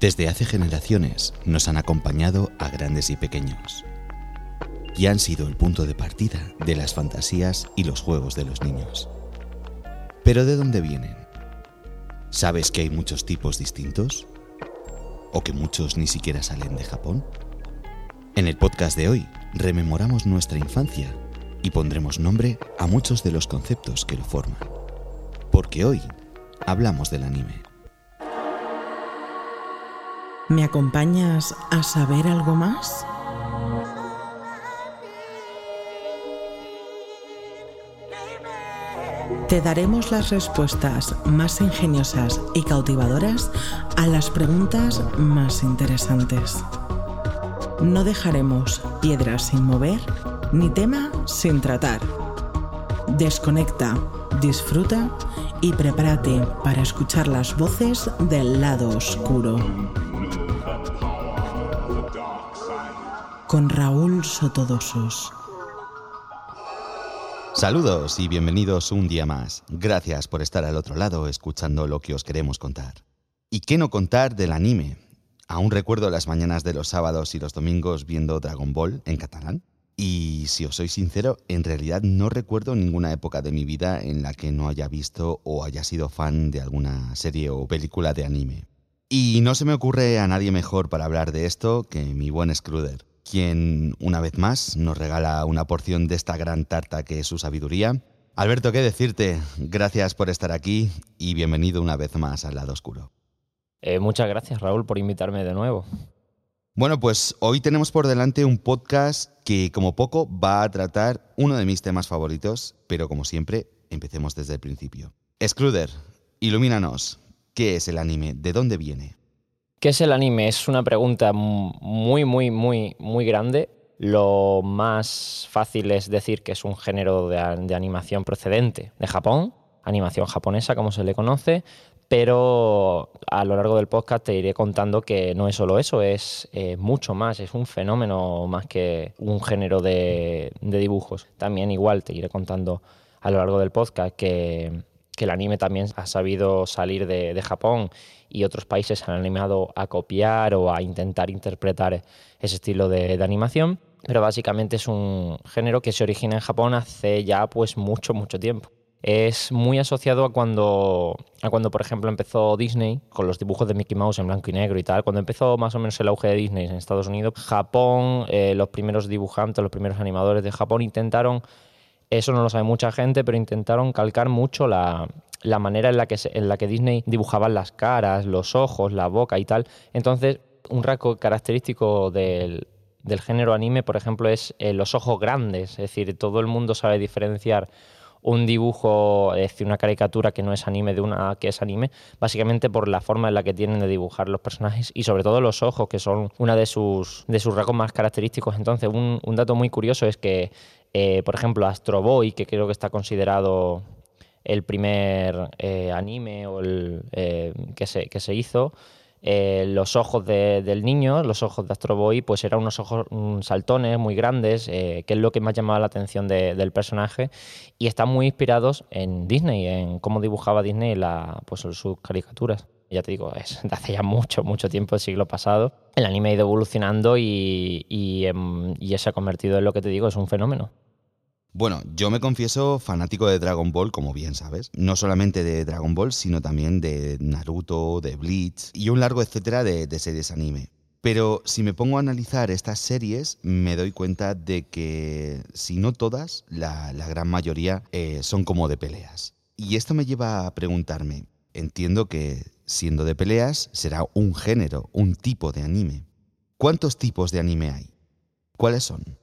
Desde hace generaciones nos han acompañado a grandes y pequeños y han sido el punto de partida de las fantasías y los juegos de los niños. Pero ¿de dónde vienen? ¿Sabes que hay muchos tipos distintos? ¿O que muchos ni siquiera salen de Japón? En el podcast de hoy rememoramos nuestra infancia y pondremos nombre a muchos de los conceptos que lo forman. Porque hoy hablamos del anime. ¿Me acompañas a saber algo más? Te daremos las respuestas más ingeniosas y cautivadoras a las preguntas más interesantes. No dejaremos piedras sin mover ni tema sin tratar. Desconecta, disfruta y prepárate para escuchar las voces del lado oscuro. Con Raúl Sotodosos. Saludos y bienvenidos un día más. Gracias por estar al otro lado escuchando lo que os queremos contar. ¿Y qué no contar del anime? Aún recuerdo las mañanas de los sábados y los domingos viendo Dragon Ball en catalán. Y si os soy sincero, en realidad no recuerdo ninguna época de mi vida en la que no haya visto o haya sido fan de alguna serie o película de anime. Y no se me ocurre a nadie mejor para hablar de esto que mi buen Scruder quien una vez más nos regala una porción de esta gran tarta que es su sabiduría. Alberto, ¿qué decirte? Gracias por estar aquí y bienvenido una vez más al lado oscuro. Eh, muchas gracias, Raúl, por invitarme de nuevo. Bueno, pues hoy tenemos por delante un podcast que como poco va a tratar uno de mis temas favoritos, pero como siempre, empecemos desde el principio. Scruder, ilumínanos. ¿Qué es el anime? ¿De dónde viene? ¿Qué es el anime? Es una pregunta muy, muy, muy, muy grande. Lo más fácil es decir que es un género de, animación procedente de Japón, animación japonesa como se le conoce, pero a lo largo del podcast te iré contando que no es solo eso, es eh, mucho más, es un fenómeno más que un género de, dibujos. También igual te iré contando a lo largo del podcast que, el anime también ha sabido salir de Japón y otros países han animado a copiar o a intentar interpretar ese estilo de, animación, pero básicamente es un género que se origina en Japón hace ya pues mucho, mucho tiempo. Es muy asociado a cuando, a cuando, por ejemplo, empezó Disney con los dibujos de Mickey Mouse en blanco y negro y tal. Cuando empezó más o menos el auge de Disney en Estados Unidos, Japón, eh, los primeros dibujantes, los primeros animadores de Japón intentaron, eso no lo sabe mucha gente, pero intentaron calcar mucho la, la manera en la, que en la que Disney dibujaba las caras, los ojos, la boca y tal. Entonces, un rasgo característico del, género anime, por ejemplo, es eh, los ojos grandes. Es decir, todo el mundo sabe diferenciar un dibujo, es decir, una caricatura que no es anime de una que es anime, básicamente por la forma en la que tienen de dibujar los personajes y sobre todo los ojos, que son una de sus, de sus rasgos más característicos. Entonces, un, dato muy curioso es que, eh, por ejemplo, Astro Boy, que creo que está considerado el primer eh, anime eh, que, se, hizo, los ojos del niño, los ojos de Astro Boy, pues eran unos ojos saltones muy grandes, que es lo que más llamaba la atención del personaje, y están muy inspirados en Disney, en cómo dibujaba Disney pues, sus caricaturas. Ya te digo, es de hace ya mucho, mucho tiempo, el siglo pasado. El anime ha ido evolucionando y, y, em, y se ha convertido en lo que te digo, es un fenómeno. Bueno, yo me confieso fanático de Dragon Ball, como bien sabes. No solamente de Dragon Ball, sino también de Naruto, de Bleach y un largo etcétera de, series anime. Pero si me pongo a analizar estas series, me doy cuenta de que, si no todas, la, gran mayoría eh, son como de peleas. Y esto me lleva a preguntarme, entiendo que siendo de peleas será un género, un tipo de anime. ¿Cuántos tipos de anime hay? ¿Cuáles son?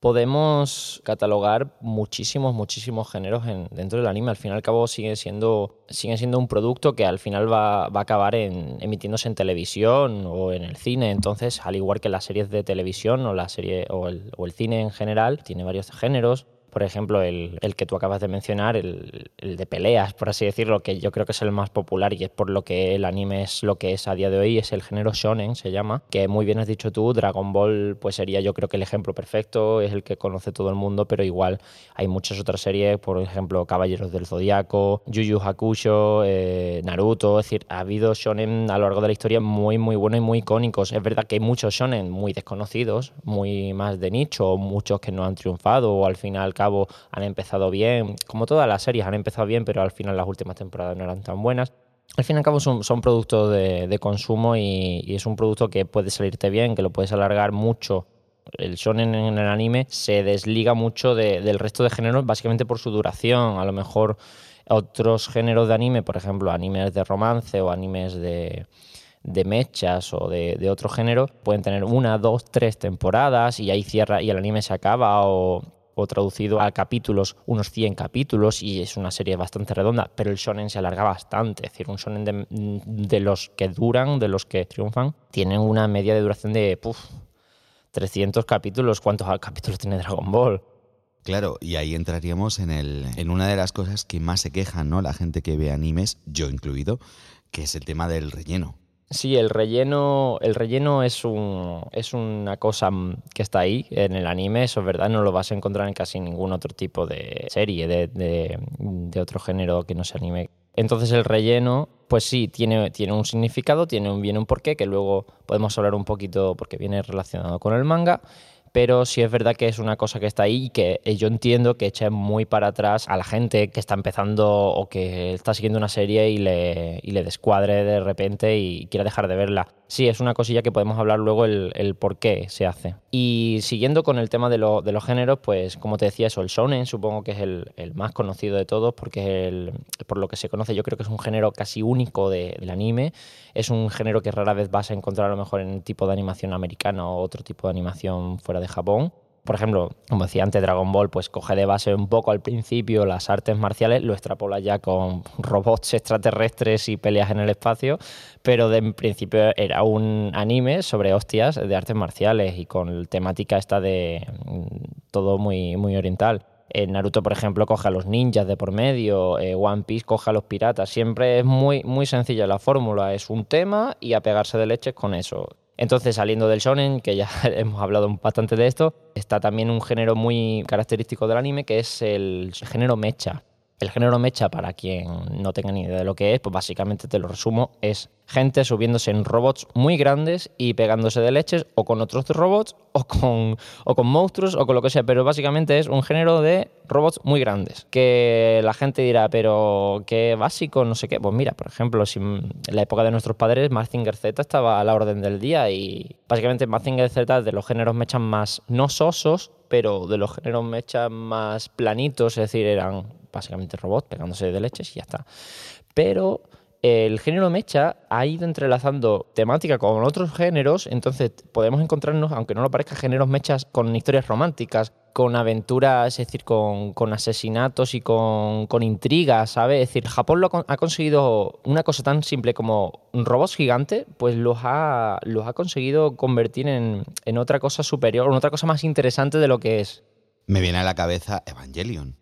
podemos catalogar muchísimos, muchísimos géneros dentro del anime. Al fin y al cabo sigue siendo, sigue siendo un producto que al final va, a acabar en, emitiéndose en televisión o en el cine. Entonces, al igual que las series de televisión o la serie o el, cine en general, tiene varios géneros. Por ejemplo, el, que tú acabas de mencionar, el, de peleas, por así decirlo, que yo creo que es el más popular y es por lo que el anime es lo que es a día de hoy, es el género shonen, se llama, que muy bien has dicho tú, Dragon Ball pues sería yo creo que el ejemplo perfecto, es el que conoce todo el mundo, pero igual hay muchas otras series, por ejemplo, Caballeros del Zodiaco, Yu Yu Hakusho, eh, Naruto, es decir, ha habido shonen a lo largo de la historia muy, muy buenos y muy icónicos. Es verdad que hay muchos shonen muy desconocidos, muy más de nicho, muchos que no han triunfado o al fin y al cabo han empezado bien, como todas las series han empezado bien, pero al final las últimas temporadas no eran tan buenas. Al fin y al cabo son, productos de, consumo y, es un producto que puede salirte bien, que lo puedes alargar mucho el shonen en el anime se desliga mucho del resto de géneros básicamente por su duración. A lo mejor otros géneros de anime, por ejemplo, animes de romance o animes de, de mechas o de, de, otro género, pueden tener una, dos, tres temporadas y ahí cierra y el anime se acaba o, o traducido a capítulos, unos 100 capítulos y es una serie bastante redonda, pero el shonen se alarga bastante, es decir, un shonen de, los que duran, de los que triunfan, tienen una media de duración de puf, 300 capítulos. ¿Cuántos capítulos tiene Dragon Ball? Claro, y ahí entraríamos en, el, en una de las cosas que más se quejan, ¿no? La gente que ve animes, yo incluido, que es el tema del relleno. Sí, el relleno, el relleno es, un, es una cosa que está ahí en el anime, eso es verdad, no lo vas a encontrar en casi ningún otro tipo de serie, de, de, de otro género que no sea anime. Entonces el relleno, pues sí, tiene, tiene un significado, tiene un, viene un porqué, que luego podemos hablar un poquito porque viene relacionado con el manga pero sí es verdad que es una cosa que está ahí y que eh, yo entiendo que eche muy para atrás a la gente que está empezando o que está siguiendo una serie y le, y le descuadre de repente y quiera dejar de verla. Sí, es una cosilla que podemos hablar luego el, por qué se hace. Y siguiendo con el tema de, los géneros, pues como te decía, eso, el shonen supongo que es el, más conocido de todos porque es el, por lo que se conoce yo creo que es un género casi único del anime. Es un género que rara vez vas a encontrar a lo mejor en tipo de animación americana o otro tipo de animación fuera de Japón por ejemplo, como decía antes, Dragon Ball, pues coge de base un poco al principio las artes marciales, lo extrapola ya con robots extraterrestres y peleas en el espacio, pero de, principio era un anime sobre hostias de artes marciales y con temática esta de mm, todo muy, muy oriental. En Naruto, por ejemplo, coge a los ninjas de por medio, eh, One Piece coge a los piratas. Siempre es muy, muy sencilla la fórmula, es un tema y a pegarse de leches con eso. Entonces, saliendo del shonen, que ya hemos hablado bastante de esto, está también un género muy característico del anime, que es el género mecha. El género mecha, para quien no tenga ni idea de lo que es, pues básicamente te lo resumo, es gente subiéndose en robots muy grandes y pegándose de leches o con otros robots o con, o con monstruos o con lo que sea, pero básicamente es un género de robots muy grandes. Que la gente dirá, pero qué básico, no sé qué. Pues mira, por ejemplo, si en la época de nuestros padres Mazinger Z estaba a la orden del día y básicamente Mazinger Z es de los géneros mechas más no sosos, pero de los géneros mechas más planitos, es decir, eran básicamente robots pegándose de leches y ya está. Pero el género mecha ha ido entrelazando temática con otros géneros, entonces podemos encontrarnos, aunque no lo parezca, géneros mechas con historias románticas, con aventuras, es decir, con, asesinatos y con, intrigas, ¿sabes? Es decir, Japón lo ha, conseguido una cosa tan simple como robots gigantes, pues los ha, los ha conseguido convertir en, en otra cosa superior, en otra cosa más interesante de lo que es. Me viene a la cabeza Evangelion.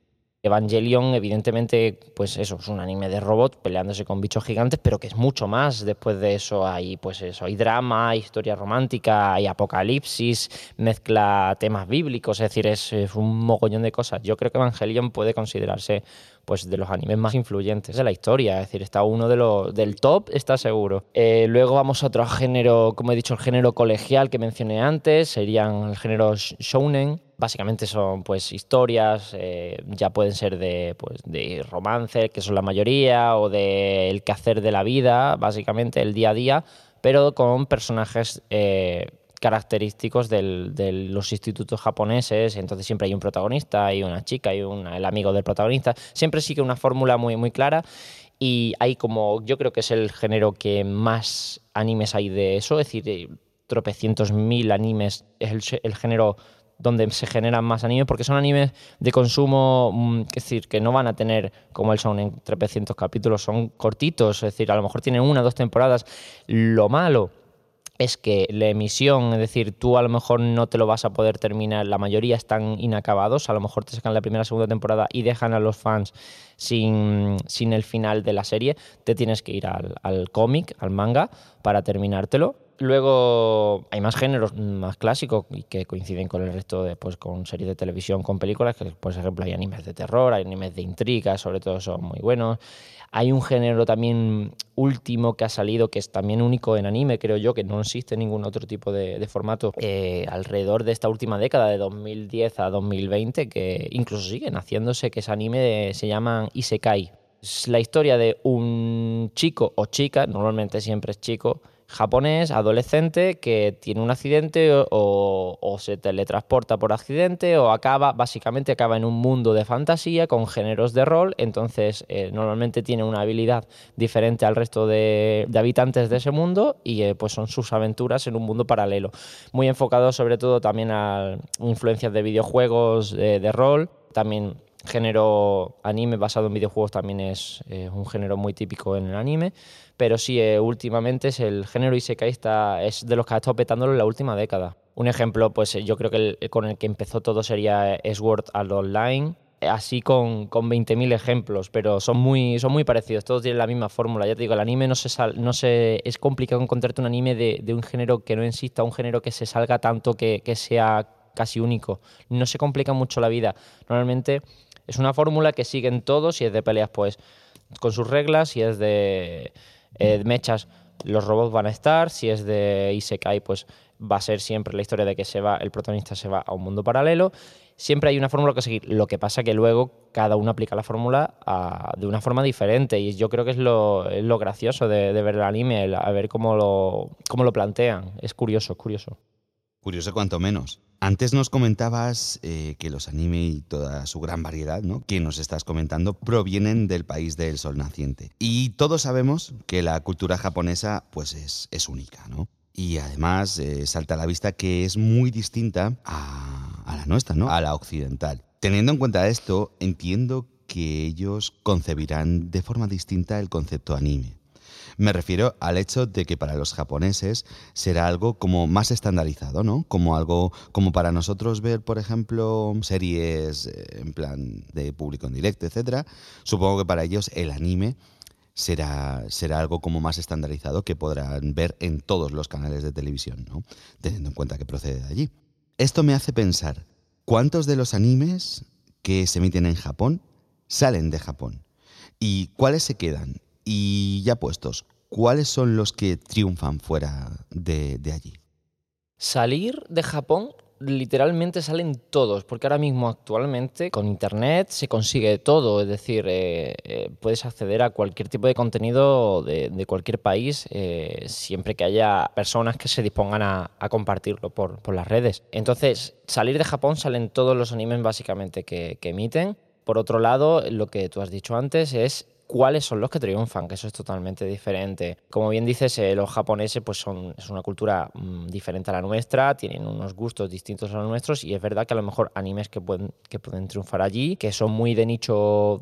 Evangelion, evidentemente, pues eso, es un anime de robots peleándose con bichos gigantes, pero que es mucho más. Después de eso hay, pues eso, hay drama, hay historia romántica, hay apocalipsis, mezcla temas bíblicos, es decir, es, un mogollón de cosas. Yo creo que Evangelion puede considerarse pues de los animes más influyentes de la historia, es decir, está uno de los del top, está seguro. Eh, luego vamos a otro género, como he dicho, el género colegial que mencioné antes, serían el género shounen, básicamente son pues historias, eh, ya pueden ser de, pues, de romance, que son la mayoría, o de el quehacer de la vida, básicamente el día a día, pero con personajes eh, característicos de los institutos japoneses, entonces siempre hay un protagonista, hay una chica, hay el amigo del protagonista, siempre sigue una fórmula muy, muy clara y hay como, yo creo que es el género que más animes hay de eso, es decir, tropecientos mil animes es el género donde se generan más animes, porque son animes de consumo, mm, es decir, que no van a tener, como el son en 300 capítulos, son cortitos, es decir, a lo mejor tienen una dos temporadas. Lo malo es que la emisión, es decir, tú a lo mejor no te lo vas a poder terminar, la mayoría están inacabados, a lo mejor te sacan la primera o segunda temporada y dejan a los fans sin, el final de la serie, te tienes que ir al, al cómic, al manga, para terminártelo. Luego hay más géneros más clásicos y que coinciden con el resto de, pues, con series de televisión, con películas, que por ejemplo hay animes de terror, hay animes de intriga, sobre todo son muy buenos. Hay un género también último que ha salido, que es también único en anime, creo yo, que no existe ningún otro tipo de, formato eh, alrededor de esta última década, de 2010 a 2020, que incluso siguen haciéndose, que es anime, se llaman Isekai. Es la historia de un chico o chica, normalmente siempre es chico, japonés, adolescente, que tiene un accidente o, se teletransporta por accidente o acaba, básicamente acaba en un mundo de fantasía con géneros de rol, entonces eh, normalmente tiene una habilidad diferente al resto de, habitantes de ese mundo y eh, pues son sus aventuras en un mundo paralelo. Muy enfocado sobre todo también a influencias de videojuegos de rol, también género anime basado en videojuegos también es un género muy típico en el anime, pero sí, eh, últimamente es el género Isekai está, es de los que ha estado petándolo en la última década. Un ejemplo, pues eh, yo creo que el, con el que empezó todo sería Sword Art Online, eh, así con, con 20.000 ejemplos, pero son muy, son muy parecidos, todos tienen la misma fórmula. Ya te digo, el anime no se, se es complicado encontrarte un anime de, de, un género que no exista, un género que se salga tanto que sea casi único. No se complica mucho la vida. Normalmente es una fórmula que siguen todos, si es de peleas, pues con sus reglas, si es de eh, mechas, los robots van a estar, si es de Isekai, pues va a ser siempre la historia de que se va, el protagonista se va a un mundo paralelo. Siempre hay una fórmula que seguir. Lo que pasa que luego cada uno aplica la fórmula de una forma diferente. Y yo creo que es lo, lo gracioso de, ver el anime, a ver cómo lo, cómo lo plantean. Es curioso, es curioso. Curioso cuanto menos. Antes nos comentabas eh, que los anime y toda su gran variedad, ¿no? que nos estás comentando, provienen del país del sol naciente. Y todos sabemos que la cultura japonesa pues es, es única, ¿no? Y además eh, salta a la vista que es muy distinta a, a la nuestra, ¿no? A la occidental. Teniendo en cuenta esto, entiendo que ellos concebirán de forma distinta el concepto anime. Me refiero al hecho de que para los japoneses será algo como más estandarizado, ¿no? Como algo, como para nosotros ver, por ejemplo, series eh, en plan de público en directo, etcétera. Supongo que para ellos el anime será, será algo como más estandarizado que podrán ver en todos los canales de televisión, ¿no? Teniendo en cuenta que procede de allí. Esto me hace pensar, ¿cuántos de los animes que se emiten en Japón salen de Japón? ¿Y cuáles se quedan? Y ya puestos, ¿cuáles son los que triunfan fuera de, allí? Salir de Japón literalmente salen todos, porque ahora mismo actualmente con Internet se consigue todo, es decir, eh, eh, puedes acceder a cualquier tipo de contenido de, cualquier país eh, siempre que haya personas que se dispongan a, compartirlo por, las redes. Entonces, salir de Japón salen todos los animes básicamente que emiten. Por otro lado, lo que tú has dicho antes es cuáles son los que triunfan, que eso es totalmente diferente. Como bien dices, eh, los japoneses pues son, es una cultura mm, diferente a la nuestra, tienen unos gustos distintos a los nuestros y es verdad que a lo mejor animes que pueden, que pueden triunfar allí, que son muy de nicho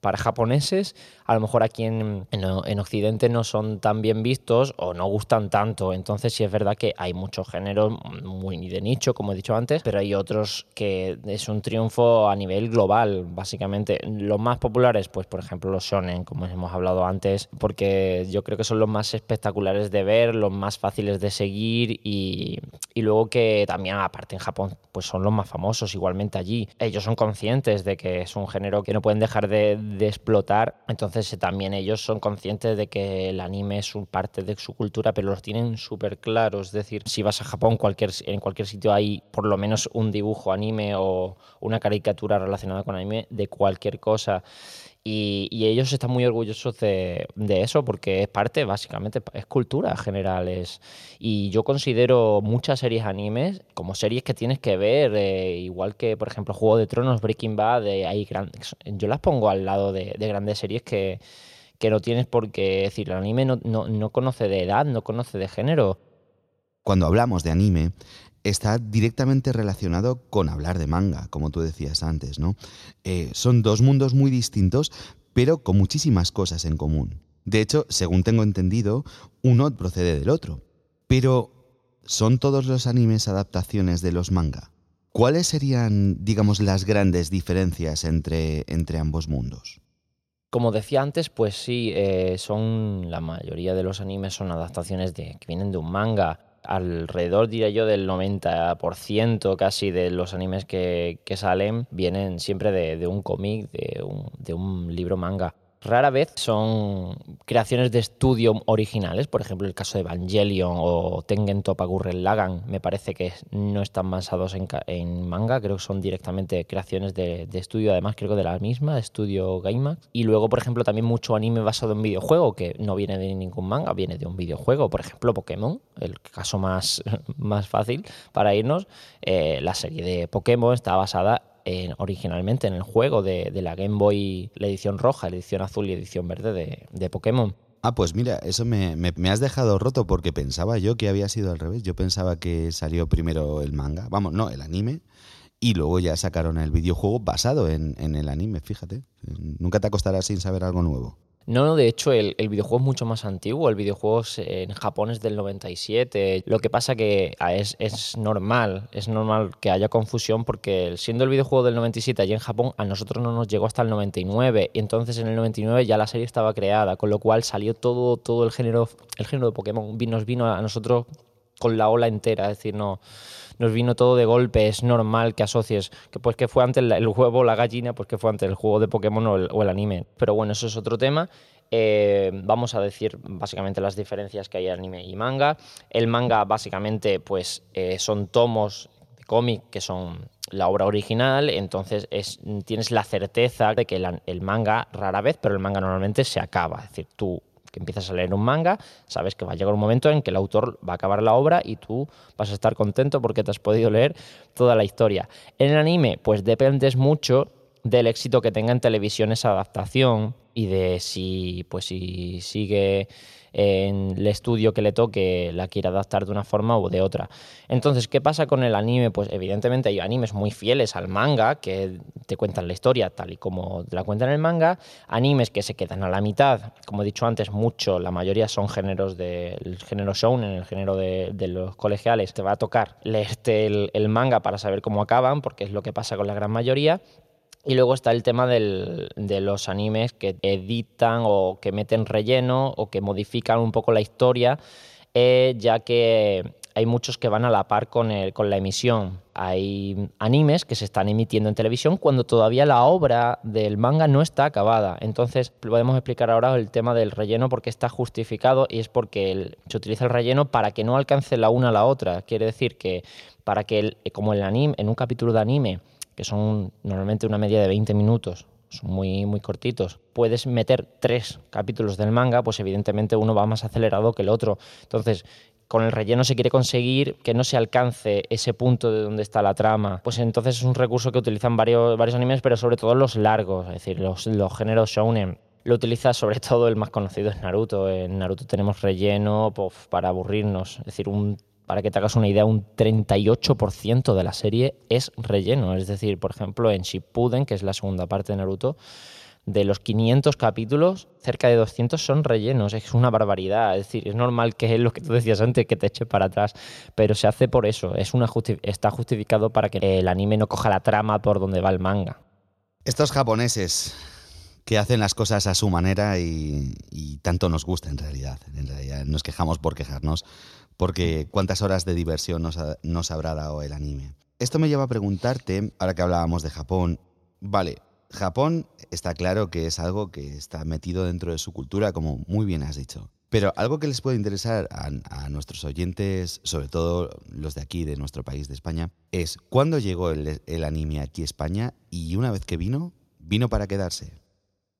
para japoneses, a lo mejor aquí en, en, Occidente no son tan bien vistos o no gustan tanto. Entonces sí es verdad que hay muchos géneros muy de nicho, como he dicho antes, pero hay otros que es un triunfo a nivel global, básicamente. Los más populares, pues por ejemplo los son como hemos hablado antes, porque yo creo que son los más espectaculares de ver, los más fáciles de seguir y, y luego que también, aparte en Japón, pues son los más famosos igualmente allí. Ellos son conscientes de que es un género que no pueden dejar de, de explotar, entonces eh, también ellos son conscientes de que el anime es un parte de su cultura, pero los tienen súper claros. Es decir, si vas a Japón, cualquier, en cualquier sitio hay por lo menos un dibujo anime o una caricatura relacionada con anime de cualquier cosa. Y, ellos están muy orgullosos de, eso porque es parte, básicamente, es cultura general. y yo considero muchas series animes como series que tienes que ver, eh, igual que, por ejemplo, Juego de Tronos, Breaking Bad, eh, hay yo las pongo al lado de, grandes series que, que, no tienes porque, decir, el anime no, no conoce de edad, no conoce de género. Cuando hablamos de anime, está directamente relacionado con hablar de manga, como tú decías antes, ¿no? Eh, son dos mundos muy distintos, pero con muchísimas cosas en común. De hecho, según tengo entendido, uno procede del otro. Pero, ¿son todos los animes adaptaciones de los manga? ¿Cuáles serían, digamos, las grandes diferencias entre, entre ambos mundos? Como decía antes, pues sí, eh, son la mayoría de los animes son adaptaciones de, que vienen de un manga. Alrededor, diría yo, del 90% casi de los animes que, salen vienen siempre de, un cómic, de de un libro manga. Rara vez son creaciones de estudio originales, por ejemplo el caso de Evangelion o Tengen Toppa Gurren Lagann, me parece que no están basados en, manga, creo que son directamente creaciones de, estudio, además creo que de la misma, estudio Gainax. Y luego, por ejemplo, también mucho anime basado en videojuego, que no viene de ningún manga, viene de un videojuego, por ejemplo Pokémon, el caso más, más fácil para irnos, eh, la serie de Pokémon está basada originalmente en el juego de, la Game Boy, la edición roja, la edición azul y edición verde de, de Pokémon. Ah, pues mira, eso me, me, has dejado roto porque pensaba yo que había sido al revés. Yo pensaba que salió primero el manga, vamos, no, el anime, y luego ya sacaron el videojuego basado en, en el anime, fíjate. Nunca te acostarás sin saber algo nuevo. No, de hecho el, videojuego es mucho más antiguo, el videojuego en Japón es del 97, lo que pasa que ah, es, normal, es normal que haya confusión porque siendo el videojuego del 97 allí en Japón, a nosotros no nos llegó hasta el 99 y entonces en el 99 ya la serie estaba creada, con lo cual salió todo, todo el género, el género de Pokémon, vino a nosotros con la ola entera, es decir, no nos vino todo de golpe, es normal que asocies que pues que fue antes el huevo, la gallina, pues que fue antes el juego de Pokémon o el, anime. Pero bueno, eso es otro tema. Eh, vamos a decir básicamente las diferencias que hay anime y manga. El manga básicamente pues eh, son tomos de cómic que son la obra original, entonces es, tienes la certeza de que el manga rara vez, pero el manga normalmente se acaba. Es decir, tú empiezas a leer un manga, sabes que va a llegar un momento en que el autor va a acabar la obra y tú vas a estar contento porque te has podido leer toda la historia. En el anime, pues dependes mucho del éxito que tenga en televisión esa adaptación y de si pues si sigue en el estudio que le toque la quiere adaptar de una forma u de otra. Entonces, ¿qué pasa con el anime? Pues evidentemente hay animes muy fieles al manga, que te cuentan la historia tal y como la cuentan en el manga, animes que se quedan a la mitad, como he dicho antes, mucho, la mayoría son géneros del género shounen, el género de, los colegiales, te va a tocar leerte el manga para saber cómo acaban, porque es lo que pasa con la gran mayoría, y luego está el tema de los animes que editan o que meten relleno o que modifican un poco la historia, eh, ya que hay muchos que van a la par con, con la emisión. Hay animes que se están emitiendo en televisión cuando todavía la obra del manga no está acabada. Entonces podemos explicar ahora el tema del relleno porque está justificado y es porque se utiliza el relleno para que no alcance la una a la otra. Quiere decir que para que, como el anime, en un capítulo de anime, que son normalmente una media de 20 minutos, son muy, muy cortitos, puedes meter tres capítulos del manga, pues evidentemente uno va más acelerado que el otro. Entonces, con el relleno se quiere conseguir que no se alcance ese punto de donde está la trama. Pues entonces es un recurso que utilizan varios, varios animes, pero sobre todo los largos, es decir, los, los géneros shounen. Lo utiliza sobre todo el más conocido es Naruto. En Naruto tenemos relleno pues, para aburrirnos, es decir, un para que te hagas una idea, un 38% de la serie es relleno. Es decir, por ejemplo, en Shippuden, que es la segunda parte de Naruto, de los 500 capítulos, cerca de 200 son rellenos. Es una barbaridad. Es decir, es normal que es lo que tú decías antes, que te eche para atrás, pero se hace por eso. Es está justificado para que el anime no coja la trama por donde va el manga. Estos japoneses que hacen las cosas a su manera y, y tanto nos gusta en realidad. En realidad nos quejamos por quejarnos, porque cuántas horas de diversión nos, habrá dado el anime. Esto me lleva a preguntarte, ahora que hablábamos de Japón, vale, Japón está claro que es algo que está metido dentro de su cultura, como muy bien has dicho. Pero algo que les puede interesar a, nuestros oyentes, sobre todo los de aquí, de nuestro país, de España, es cuándo llegó el, el anime aquí a España y una vez que vino, vino para quedarse.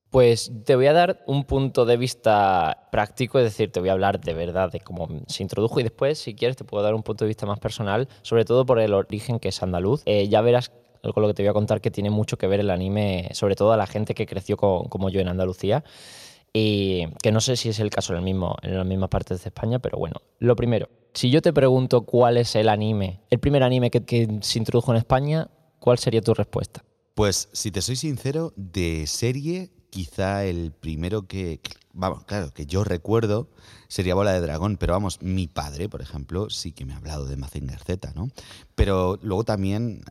Pues te voy a dar un punto de vista práctico, es decir, te voy a hablar de verdad de cómo se introdujo y después, si quieres, te puedo dar un punto de vista más personal, sobre todo por el origen que es andaluz. Eh, ya verás con lo que te voy a contar que tiene mucho que ver el anime, sobre todo a la gente que creció como yo en Andalucía y que no sé si es el caso en, el mismo, en las mismas partes de España, pero bueno, lo primero, si yo te pregunto cuál es el anime, el primer anime que se introdujo en España, ¿cuál sería tu respuesta? Pues si te soy sincero, de serie quizá el primero que, vamos, claro, que yo recuerdo sería Bola de Dragón, pero vamos, mi padre, por ejemplo, sí que me ha hablado de Mazinger Z, ¿no? Pero luego también,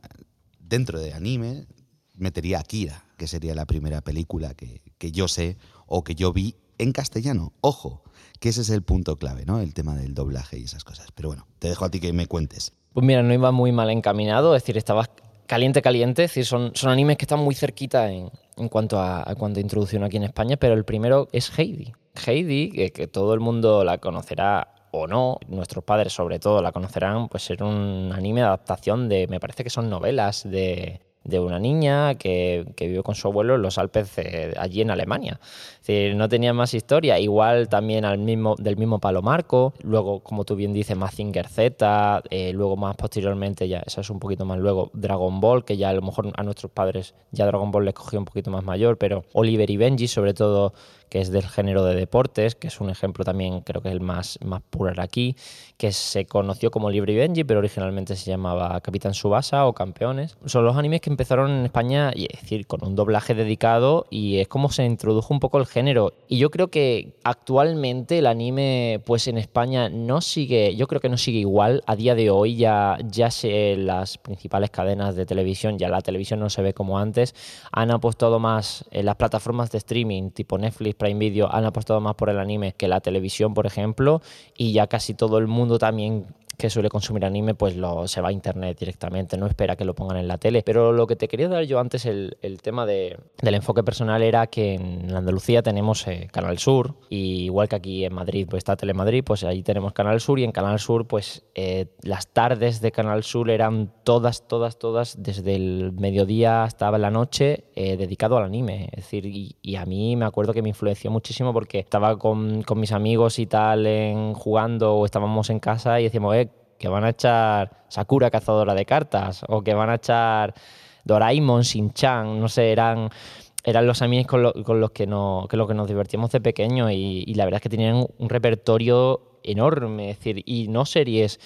dentro de anime, metería Akira, que sería la primera película que, que yo sé o que yo vi en castellano. Ojo, que ese es el punto clave, ¿no? El tema del doblaje y esas cosas. Pero bueno, te dejo a ti que me cuentes. Pues mira, no iba muy mal encaminado, es decir, estabas caliente, caliente, es decir, son, son animes que están muy cerquita en, en cuanto a, a cuanto introducción aquí en España, pero el primero es Heidi. Heidi, que, todo el mundo la conocerá o no, nuestros padres sobre todo la conocerán, pues era un anime de adaptación de, me parece que son novelas de, de una niña que, que, vive con su abuelo en los Alpes allí en Alemania. No tenía más historia. Igual también al mismo, del mismo palo Marco, luego, como tú bien dices, Mazinger Z, eh, luego más posteriormente, ya eso es un poquito más luego, Dragon Ball, que ya a lo mejor a nuestros padres ya Dragon Ball les cogió un poquito más mayor, pero Oliver y Benji, sobre todo que es del género de deportes, que es un ejemplo también, creo que es el más, más popular aquí, que se conoció como Libre y Benji, pero originalmente se llamaba Capitán Subasa o Campeones. Son los animes que empezaron en España, y es decir, con un doblaje dedicado, y es como se introdujo un poco el Y yo creo que actualmente el anime, pues en España no sigue, yo creo que no sigue igual. A día de hoy ya, ya se, las principales cadenas de televisión, ya la televisión no se ve como antes, han apostado más en las plataformas de streaming, tipo Netflix, Prime Video han apostado más por el anime que la televisión, por ejemplo, y ya casi todo el mundo también que suele consumir anime, pues lo, se va a internet directamente, no espera que lo pongan en la tele. Pero lo que te quería dar yo antes, el, el tema de, del enfoque personal, era que en Andalucía tenemos eh, Canal Sur, y igual que aquí en Madrid pues está Telemadrid, pues ahí tenemos Canal Sur, y en Canal Sur, pues eh, las tardes de Canal Sur eran todas, todas, todas, desde el mediodía hasta la noche, eh, dedicado al anime. Es decir, y, y, a mí me acuerdo que me influenció muchísimo porque estaba con, con mis amigos y tal en, jugando o estábamos en casa y decíamos, eh, que van a echar Sakura cazadora de cartas o que van a echar Doraemon, Shin-Chan, no sé, eran eran los animes con, lo, con los que, no, que, lo que nos divertíamos de pequeños y, la verdad es que tenían un repertorio enorme, es decir, y no series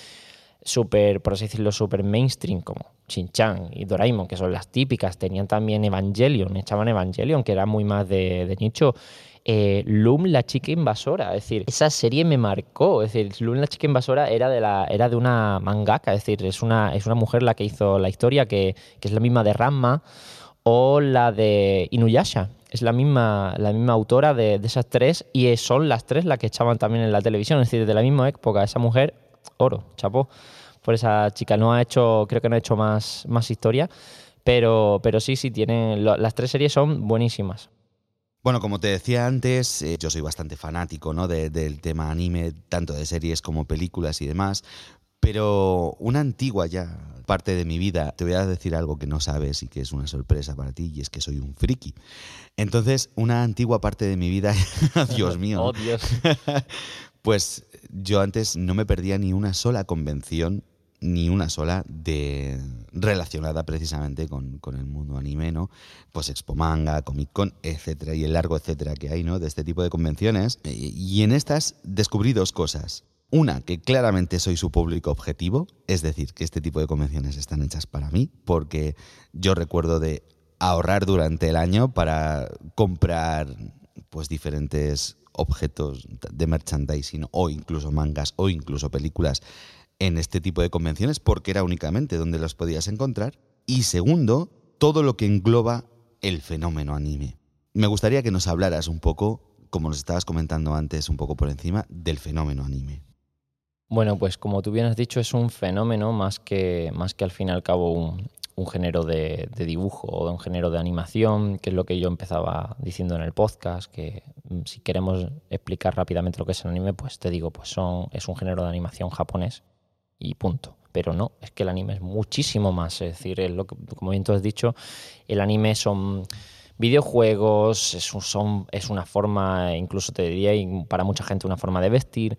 súper, por así decirlo, súper mainstream como Shin-Chan y Doraemon, que son las típicas, tenían también Evangelion, echaban Evangelion, que era muy más de nicho, eh, Loom, la chica invasora. Es decir, esa serie me marcó. Es decir, Loom, la chica invasora era de, la, era de una mangaka. Es decir, es una, es una mujer la que hizo la historia, que, que es la misma de Ranma o la de Inuyasha. Es la misma, la misma autora de, esas tres y son las tres las que echaban también en la televisión. Es decir, de la misma época. Esa mujer, oro, chapó. Por esa chica. No ha hecho, creo que no ha hecho más, más historia. Pero, pero sí, sí, tienen, las tres series son buenísimas. Bueno, como te decía antes, eh, yo soy bastante fanático ¿no? de, del tema anime, tanto de series como películas y demás, pero una antigua ya parte de mi vida, te voy a decir algo que no sabes y que es una sorpresa para ti, y es que soy un friki. Entonces, una antigua parte de mi vida, Dios mío, oh, Dios. pues yo antes no me perdía ni una sola convención ni una sola de relacionada precisamente con, con, el mundo anime, ¿no? Pues Expo Manga, Comic Con, etcétera, y el largo etcétera que hay, ¿no? De este tipo de convenciones. Y en estas descubrí dos cosas. Una, que claramente soy su público objetivo, es decir, que este tipo de convenciones están hechas para mí, porque yo recuerdo de ahorrar durante el año para comprar pues diferentes objetos de merchandising o incluso mangas o incluso películas en este tipo de convenciones porque era únicamente donde los podías encontrar. Y segundo, todo lo que engloba el fenómeno anime. Me gustaría que nos hablaras un poco, como nos estabas comentando antes, un poco por encima, del fenómeno anime. Bueno, pues como tú bien has dicho, es un fenómeno más que, más que al fin y al cabo un, género de, de, dibujo o de un género de animación, que es lo que yo empezaba diciendo en el podcast, que si queremos explicar rápidamente lo que es el anime, pues te digo, pues son, es un género de animación japonés y punto. Pero no, es que el anime es muchísimo más. Es decir, es lo que, como bien tú has dicho, el anime son videojuegos, es, un, es una forma, incluso te diría, para mucha gente una forma de vestir,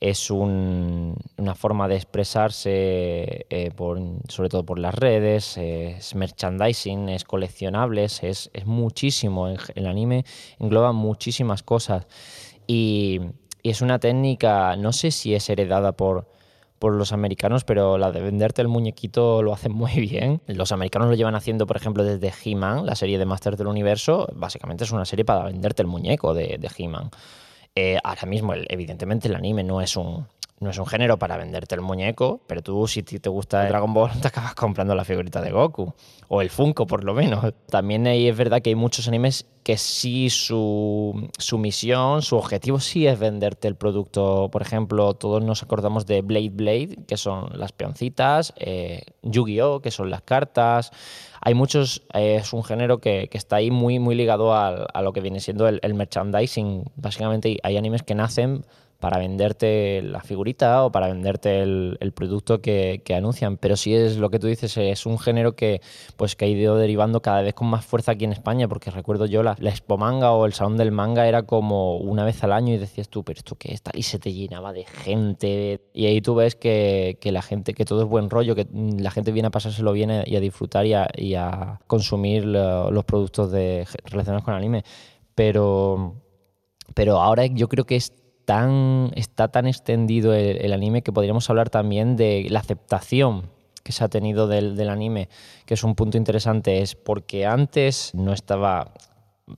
es un, una forma de expresarse, eh, sobre todo por las redes, es merchandising, es coleccionables, es, muchísimo. El, anime engloba muchísimas cosas y, es una técnica, no sé si es heredada por, por los americanos, pero la de venderte el muñequito lo hacen muy bien. Los americanos lo llevan haciendo, por ejemplo, desde He-Man, la serie de Masters del Universo. Básicamente es una serie para venderte el muñeco de, de He-Man. Eh, ahora mismo, evidentemente, el anime no es un no es un género para venderte el muñeco, pero tú si te gusta Dragon Ball te acabas comprando la figurita de Goku o el Funko por lo menos. También es verdad que hay muchos animes que sí su, su, misión, su objetivo sí es venderte el producto. Por ejemplo, todos nos acordamos de Blade Blade, que son las peoncitas, eh, Yu-Gi-Oh, que son las cartas. Hay muchos, eh, es un género que, está ahí muy, muy ligado a, a lo que viene siendo el, el merchandising. Básicamente hay animes que nacen para venderte la figurita o para venderte el, producto que, anuncian. Pero sí es lo que tú dices, es un género que, pues, que ha ido derivando cada vez con más fuerza aquí en España, porque recuerdo yo la, la Expo Manga o el Salón del Manga era como una vez al año y decías tú, pero esto qué está, y se te llenaba de gente. Y ahí tú ves que, la gente, que todo es buen rollo, que la gente viene a pasárselo bien y a disfrutar y a, consumir los productos relacionados con el anime. Pero, pero ahora yo creo que es tan, está tan extendido el, anime que podríamos hablar también de la aceptación que se ha tenido del, anime, que es un punto interesante, es porque antes no estaba,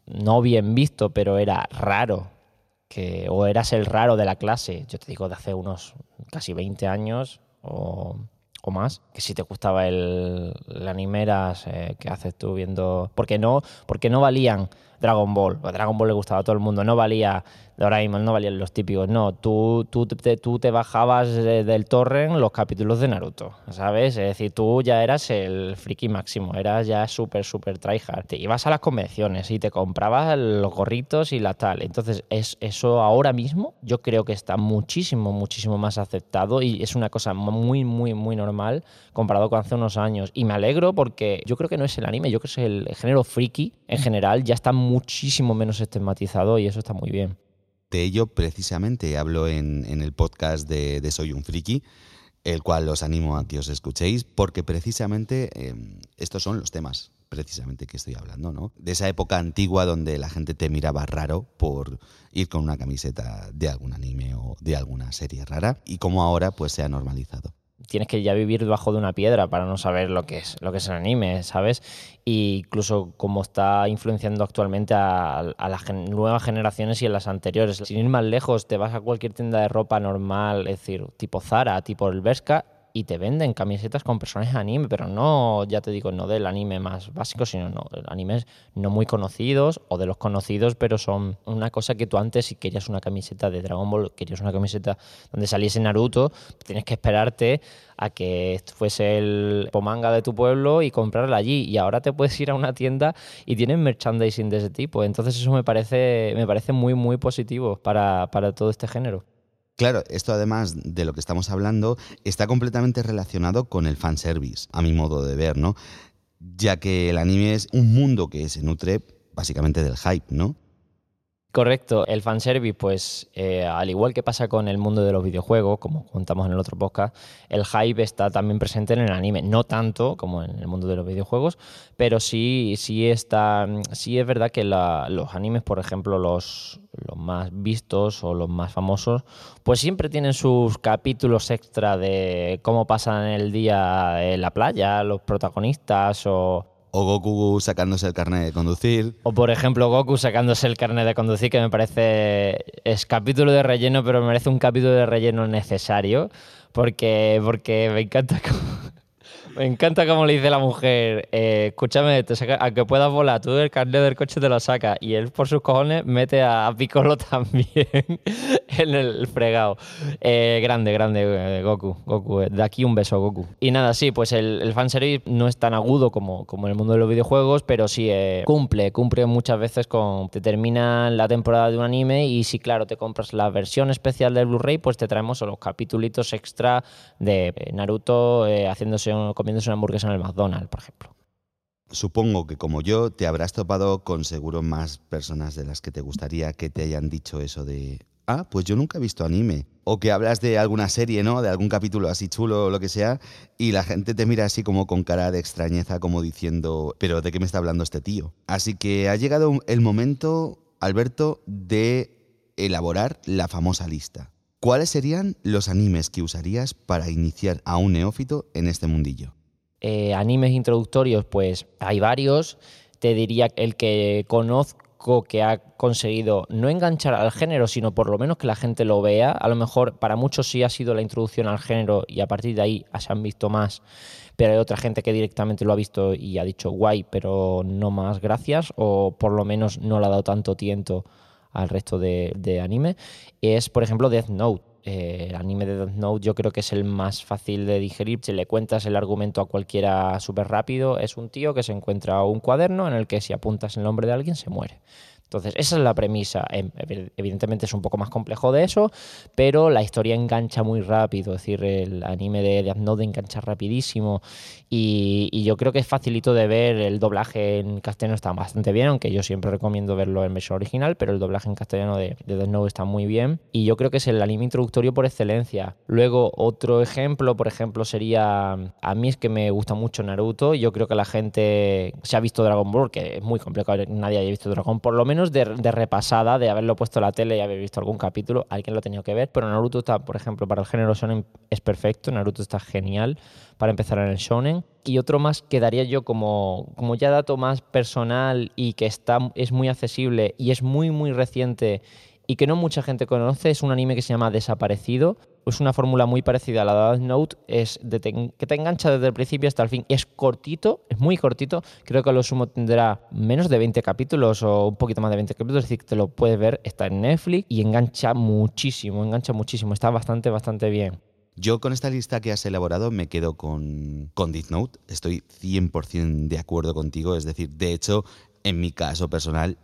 no bien visto, pero era raro, que, o eras el raro de la clase, yo te digo de hace unos casi 20 años o, más, que si te gustaba el, anime eras, eh, ¿qué haces tú viendo? Porque no, porque no valían Dragon Ball, Dragon Ball le gustaba a todo el mundo, no valía Doraemon no valían los típicos, no, tú, tú, te, tú te bajabas del torrent los capítulos de Naruto, ¿sabes? Es decir, tú ya eras el friki máximo, eras ya súper, súper tryhard. Te ibas a las convenciones y te comprabas los gorritos y la tal. Entonces, es, eso ahora mismo yo creo que está muchísimo, muchísimo más aceptado y es una cosa muy, muy, muy normal comparado con hace unos años. Y me alegro porque yo creo que no es el anime, yo creo que es el género friki en general, ya está muchísimo menos estigmatizado y eso está muy bien. De ello precisamente hablo en, el podcast de, Soy un Friki, el cual os animo a que os escuchéis, porque precisamente em, estos son los temas precisamente que estoy hablando, ¿no? De esa época antigua donde la gente te miraba raro por ir con una camiseta de algún anime o de alguna serie rara y como ahora pues se ha normalizado tienes que ya vivir debajo de una piedra para no saber lo que es lo que es el anime, ¿sabes? Y incluso como está influenciando actualmente a, las nuevas generaciones y a las anteriores. Sin ir más lejos, te vas a cualquier tienda de ropa normal, es decir, tipo Zara, tipo el y te venden camisetas con personajes anime, pero no, ya te digo, no del anime más básico, sino no, animes no muy conocidos o de los conocidos, pero son una cosa que tú antes, si querías una camiseta de Dragon Ball, querías una camiseta donde saliese Naruto, tienes que esperarte a que fuese el pomanga de tu pueblo y comprarla allí. Y ahora te puedes ir a una tienda y tienen merchandising de ese tipo. Entonces eso me parece, me parece muy, muy positivo para, para todo este género. Claro, esto además de lo que estamos hablando está completamente relacionado con el fanservice, a mi modo de ver, ¿no? Ya que el anime es un mundo que se nutre básicamente del hype, ¿no? Correcto, el fanservice, pues eh, al igual que pasa con el mundo de los videojuegos, como contamos en el otro podcast, el hype está también presente en el anime, no tanto como en el mundo de los videojuegos, pero sí, sí está, sí es verdad que los animes, por ejemplo, los, los más vistos o los más famosos, pues siempre tienen sus capítulos extra de cómo pasan el día en la playa, los protagonistas o o Goku sacándose el carnet de conducir. O por ejemplo Goku sacándose el carnet de conducir, que me parece es capítulo de relleno, pero me parece un capítulo de relleno necesario, porque, porque me encanta me encanta como le dice la mujer, eh, escúchame, te saca, a que puedas volar, tú el carnet del coche te lo saca y él por sus cojones mete a, Piccolo también en el fregado. Eh, grande, grande eh, Goku, Goku, de aquí un beso Goku. Y nada, sí, pues el, el fanservice no es tan agudo como, como en el mundo de los videojuegos, pero sí cumple, cumple muchas veces con, te termina la temporada de un anime y si claro, te compras la versión especial del Blu-ray, pues te traemos los capítulos extra de Naruto haciéndose un comiéndose una hamburguesa en el McDonald's, por ejemplo. Supongo que como yo te habrás topado con seguro más personas de las que te gustaría que te hayan dicho eso de, ah, pues yo nunca he visto anime. O que hablas de alguna serie, ¿no? De algún capítulo así chulo o lo que sea, y la gente te mira así como con cara de extrañeza, como diciendo, pero ¿de qué me está hablando este tío? Así que ha llegado el momento, Alberto, de elaborar la famosa lista. ¿Cuáles serían los animes que usarías para iniciar a un neófito en este mundillo? Eh, animes introductorios, pues hay varios. Te diría el que conozco que ha conseguido no enganchar al género, sino por lo menos que la gente lo vea. A lo mejor para muchos sí ha sido la introducción al género y a partir de ahí se han visto más, pero hay otra gente que directamente lo ha visto y ha dicho guay, pero no más gracias, o por lo menos no le ha dado tanto tiento al resto de, anime. Es, por ejemplo, Death Note eh, el anime de Death Note yo creo que es el más fácil de digerir. Si le cuentas el argumento a cualquiera súper rápido, es un tío que se encuentra un cuaderno en el que si apuntas el nombre de alguien se muere. Entonces, esa es la premisa. Em, evidentemente es un poco más complejo de eso, pero la historia engancha muy rápido. Es decir, el anime de Death Note engancha rapidísimo. Y, yo creo que es facilito de ver. El doblaje en castellano está bastante bien, aunque yo siempre recomiendo verlo en versión original, pero el doblaje en castellano de, de Death Note está muy bien. Y yo creo que es el anime introductorio por excelencia. Luego, otro ejemplo, por ejemplo, sería. A mí es que me gusta mucho Naruto. Yo creo que la gente se ha visto Dragon Ball, que es muy complicado, nadie haya visto Dragon por lo menos de, repasada, de haberlo puesto en la tele y haber visto algún capítulo, alguien lo ha tenido que ver, pero Naruto está, por ejemplo, para el género shonen es perfecto, Naruto está genial para empezar en el shonen. Y otro más que daría yo como, como ya dato más personal y que está, es muy accesible y es muy, muy reciente y que no mucha gente conoce, es un anime que se llama Desaparecido, es una fórmula muy parecida a la de Note, es que te engancha desde el principio hasta el fin. Es cortito, es muy cortito. Creo que lo sumo tendrá menos de 20 capítulos o un poquito más de 20 capítulos. Es decir, te lo puedes ver, está en Netflix y engancha muchísimo, engancha muchísimo. Está bastante, bastante bien. Yo con esta lista que has elaborado me quedo con, con Death Note. Estoy 100% de acuerdo contigo. Es decir, de hecho, en mi caso personal,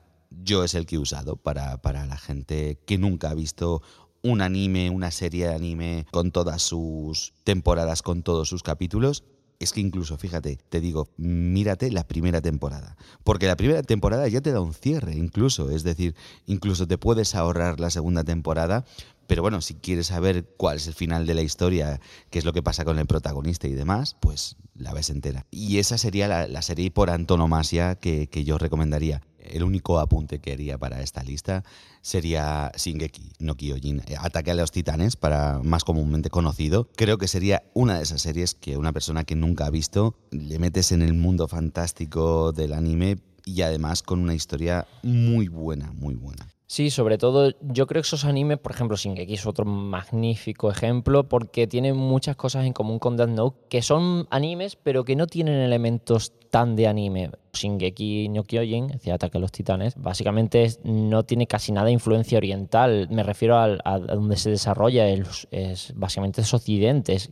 yo es el que he usado para, para la gente que nunca ha visto un anime, una serie de anime con todas sus temporadas, con todos sus capítulos. Es que incluso, fíjate, te digo, mírate la primera temporada. Porque la primera temporada ya te da un cierre, incluso. Es decir, incluso te puedes ahorrar la segunda temporada. Pero bueno, si quieres saber cuál es el final de la historia, qué es lo que pasa con el protagonista y demás, pues la ves entera. Y esa sería la, serie por antonomasia que, que yo recomendaría el único apunte que haría para esta lista sería Shingeki no Kyojin, eh, Ataque a los Titanes, para más comúnmente conocido. Creo que sería una de esas series que una persona que nunca ha visto le metes en el mundo fantástico del anime y además con una historia muy buena, muy buena. Sí, sobre todo yo creo que esos animes, por ejemplo, Shingeki es otro magnífico ejemplo porque tiene muchas cosas en común con Death Note, que son animes pero que no tienen elementos tan de anime. Shingeki no Kyojin, decía Ataque a los Titanes, básicamente no tiene casi nada de influencia oriental. Me refiero a, donde se desarrolla, es, básicamente es Occidente, es,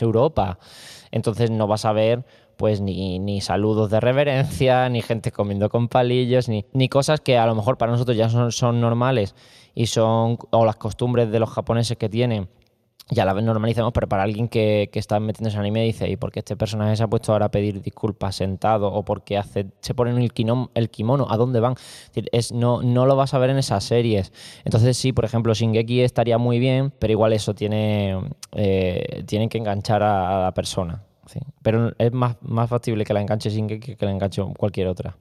Europa. Entonces no vas a ver pues ni, ni, saludos de reverencia, ni gente comiendo con palillos, ni, ni cosas que a lo mejor para nosotros ya son, son normales y son, o las costumbres de los japoneses que tienen ya la normalizamos, pero para alguien que, que está metiéndose en anime dice, ¿y por qué este personaje se ha puesto ahora a pedir disculpas sentado? ¿O porque hace, se ponen el, el kimono? ¿A dónde van? Es, no, no lo vas a ver en esas series. Entonces sí, por ejemplo, Shingeki estaría muy bien, pero igual eso tiene, eh, tienen que enganchar a, la persona. Pero es más, más factible que la enganche Shingeki que la enganche cualquier otra.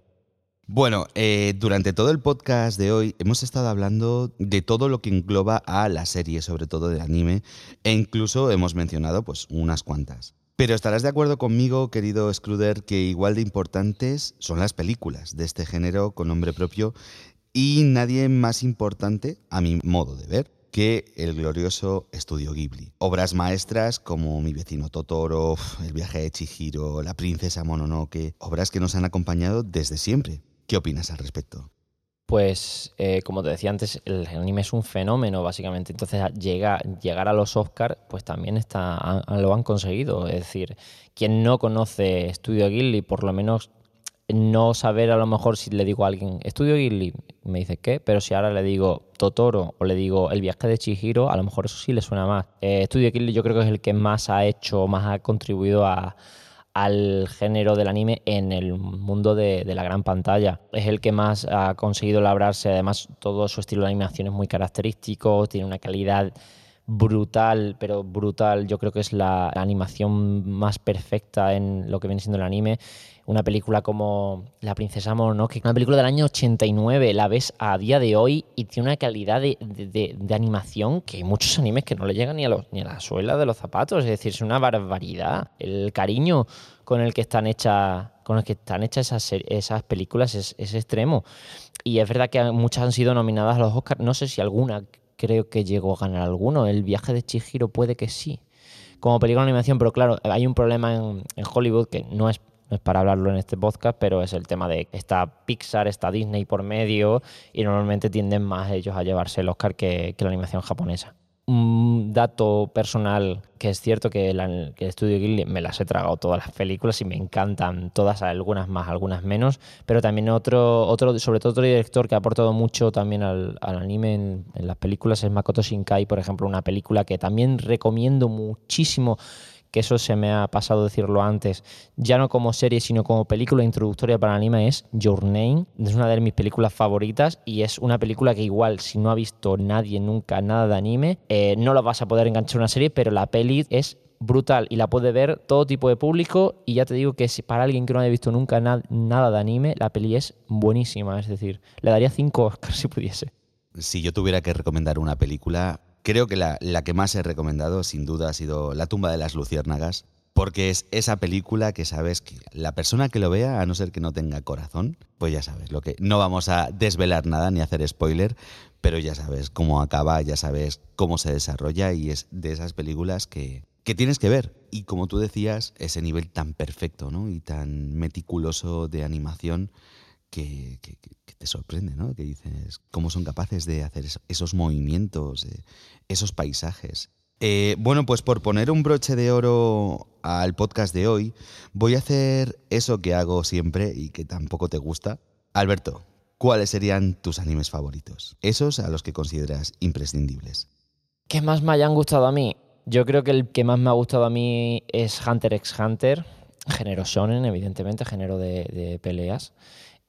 Bueno, eh, durante todo el podcast de hoy hemos estado hablando de todo lo que engloba a la serie, sobre todo de anime, e incluso hemos mencionado pues unas cuantas. Pero estarás de acuerdo conmigo, querido Scruder, que igual de importantes son las películas de este género con nombre propio y nadie más importante, a mi modo de ver, que el glorioso Estudio Ghibli. Obras maestras como Mi vecino Totoro, El viaje de Chihiro, La princesa Mononoke, obras que nos han acompañado desde siempre. ¿Qué opinas al respecto? Pues, eh, como te decía antes, el anime es un fenómeno, básicamente. Entonces, llega, llegar a los Oscars, pues también está, lo han conseguido. Es decir, quien no conoce Studio Ghibli, por lo menos no saber a lo mejor si le digo a alguien Studio Ghibli, me dice qué, pero si ahora le digo Totoro o le digo El viaje de Chihiro, a lo mejor eso sí le suena más. Eh, Studio Ghibli yo creo que es el que más ha hecho, más ha contribuido a, al género del anime en el mundo de, la gran pantalla. Es el que más ha conseguido labrarse, además todo su estilo de animación es muy característico, tiene una calidad brutal, pero brutal. Yo creo que es la animación más perfecta en lo que viene siendo el anime. Una película como La Princesa Mononoke, una película del año 89, la ves a día de hoy y tiene una calidad de, animación que hay muchos animes que no le llegan ni a, la suela de los zapatos. Es decir, es una barbaridad. El cariño con el que están hechas con el que están hechas esas, esas películas es, es extremo. Y es verdad que muchas han sido nominadas a los Oscars. No sé si alguna creo que llegó a ganar alguno. El viaje de Chihiro puede que sí. Como película de animación, pero claro, hay un problema en, Hollywood que no es, no es para hablarlo en este podcast, pero es el tema de que está Pixar, está Disney por medio y normalmente tienden más ellos a llevarse el Oscar que la animación japonesa. Un dato personal que es cierto que, el estudio Ghibli me las he tragado todas las películas y me encantan todas, algunas más, algunas menos, pero también otro, otro sobre todo otro director que ha aportado mucho también al, anime en, las películas es Makoto Shinkai, por ejemplo, una película que también recomiendo muchísimo que eso se me ha pasado decirlo antes, ya no como serie, sino como película introductoria para anime, es Your Name. Es una de mis películas favoritas y es una película que igual, si no ha visto nadie nunca nada de anime, eh, no la vas a poder enganchar a una serie, pero la peli es brutal y la puede ver todo tipo de público y ya te digo que si para alguien que no haya visto nunca nada de anime, la peli es buenísima, es decir, le daría cinco Oscars si pudiese. Si yo tuviera que recomendar una película, Creo que la, que más he recomendado, sin duda, ha sido La tumba de las luciérnagas, porque es esa película que sabes que la persona que lo vea, a no ser que no tenga corazón, pues ya sabes, lo que no vamos a desvelar nada ni hacer spoiler, pero ya sabes cómo acaba, ya sabes cómo se desarrolla y es de esas películas que, que tienes que ver. Y como tú decías, ese nivel tan perfecto ¿no? y tan meticuloso de animación que, te sorprende, ¿no? Que dices, ¿cómo son capaces de hacer esos movimientos, eh, esos paisajes? Eh, bueno, pues por poner un broche de oro al podcast de hoy, voy a hacer eso que hago siempre y que tampoco te gusta. Alberto, ¿cuáles serían tus animes favoritos? Esos a los que consideras imprescindibles. ¿Qué más me hayan gustado a mí? Yo creo que el que más me ha gustado a mí es Hunter x Hunter, género shonen, evidentemente, género de peleas.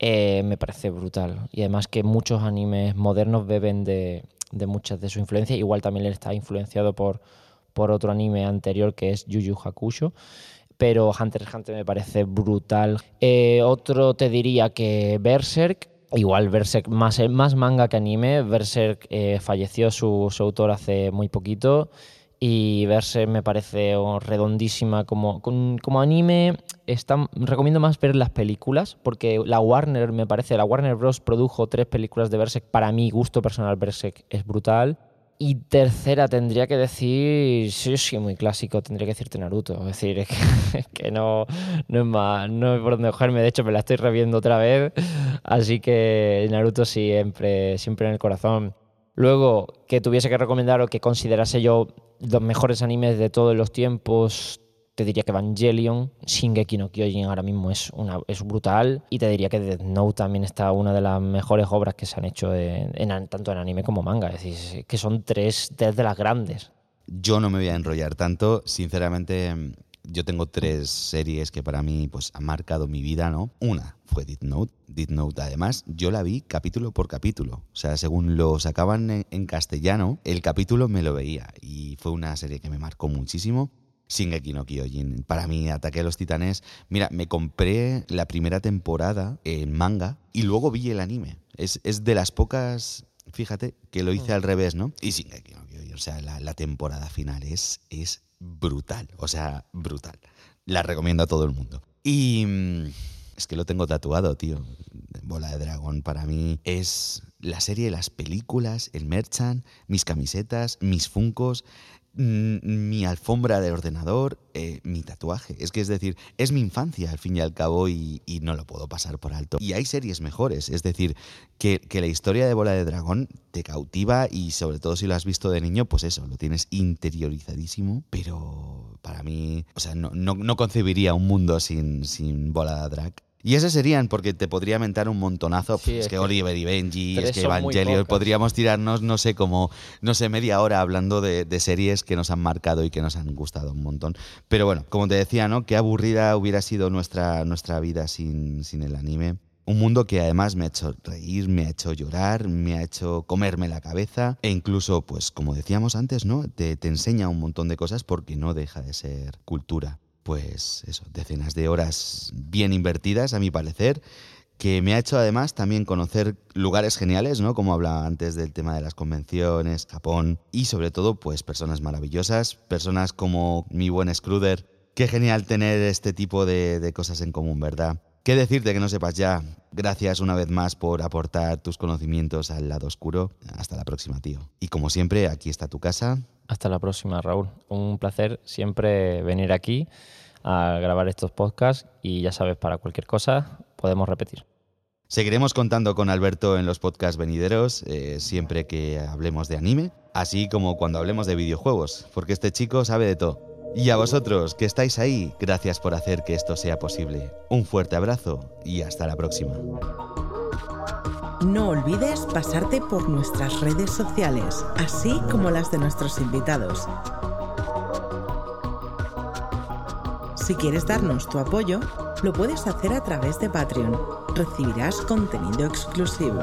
Eh, me parece brutal. Y además que muchos animes modernos beben de, muchas de su influencias. Igual también él está influenciado por, por otro anime anterior que es Yu Yu Hakusho. Pero Hunter x Hunter me parece brutal. Eh, otro te diría que Berserk. Igual Berserk más, más manga que anime. Berserk eh, falleció su, su autor hace muy poquito y verse me parece redondísima como, como anime. Está, recomiendo más ver las películas porque la Warner me parece, la Warner Bros. produjo tres películas de Berserk. Para mi gusto personal, Berserk es brutal. Y tercera tendría que decir, sí, sí, muy clásico, tendría que decirte Naruto. Es decir, es que, no, no es más, no es por dónde cogerme. De hecho, me la estoy reviendo otra vez. Así que Naruto siempre, siempre en el corazón. Luego, que tuviese que recomendar o que considerase yo los mejores animes de todos los tiempos, te diría que Evangelion, Shingeki no Kyojin ahora mismo es, una, es brutal y te diría que Death Note también está una de las mejores obras que se han hecho en, tanto en anime como manga, es decir, que son tres, tres de las grandes. Yo no me voy a enrollar tanto, sinceramente yo tengo tres series que para mí pues, han marcado mi vida, ¿no? Una fue Death Note. Death Note, además, yo la vi capítulo por capítulo. O sea, según lo sacaban en, castellano, el capítulo me lo veía. Y fue una serie que me marcó muchísimo. Shingeki no Kyojin. Para mí, Ataque a los Titanes. Mira, me compré la primera temporada en manga y luego vi el anime. Es, de las pocas, fíjate, que lo hice mm. al revés, ¿no? Y Shingeki no Kyojin. O sea, la, temporada final es, es brutal, o sea, brutal. La recomiendo a todo el mundo. Y mm, es que lo tengo tatuado, tío. Bola de Dragón para mí es la serie, las películas, el merchant, mis camisetas, mis funcos, mi alfombra de ordenador, eh, mi tatuaje. Es que es decir, es mi infancia al fin y al cabo y, no lo puedo pasar por alto. Y hay series mejores, es decir, que, la historia de Bola de Dragón te cautiva y sobre todo si lo has visto de niño, pues eso, lo tienes interiorizadísimo, pero para mí, o sea, no, no, concebiría un mundo sin, sin Bola de Drag. Y ese serían, porque te podría mentar un montonazo. Es, que, Oliver y Benji, es que Evangelio. Podríamos tirarnos, no sé, como, no sé, media hora hablando de, series que nos han marcado y que nos han gustado un montón. Pero bueno, como te decía, ¿no? Qué aburrida hubiera sido nuestra, nuestra vida sin, sin el anime Un mundo que además me ha hecho reír, me ha hecho llorar, me ha hecho comerme la cabeza e incluso, pues como decíamos antes, ¿no? Te, te enseña un montón de cosas porque no deja de ser cultura. Pues eso, decenas de horas bien invertidas, a mi parecer, que me ha hecho además también conocer lugares geniales, ¿no? Como hablaba antes del tema de las convenciones, Japón y sobre todo pues personas maravillosas, personas como mi buen Scruder. Qué genial tener este tipo de, de cosas en común, ¿verdad? ¿Qué decirte que no sepas ya? Gracias una vez más por aportar tus conocimientos al lado oscuro. Hasta la próxima, tío. Y como siempre, aquí está tu casa. Hasta la próxima, Raúl. Un placer siempre venir aquí a grabar estos podcasts y ya sabes, para cualquier cosa podemos repetir. Seguiremos contando con Alberto en los podcasts venideros, eh, siempre que hablemos de anime, así como cuando hablemos de videojuegos, porque este chico sabe de todo. Y a vosotros que estáis ahí, gracias por hacer que esto sea posible. Un fuerte abrazo y hasta la próxima. No olvides pasarte por nuestras redes sociales, así como las de nuestros invitados. Si quieres darnos tu apoyo, lo puedes hacer a través de Patreon. Recibirás contenido exclusivo.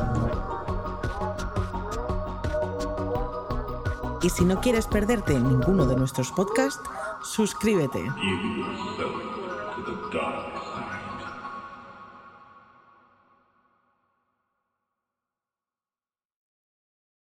Y si no quieres perderte ninguno de nuestros podcasts, suscríbete.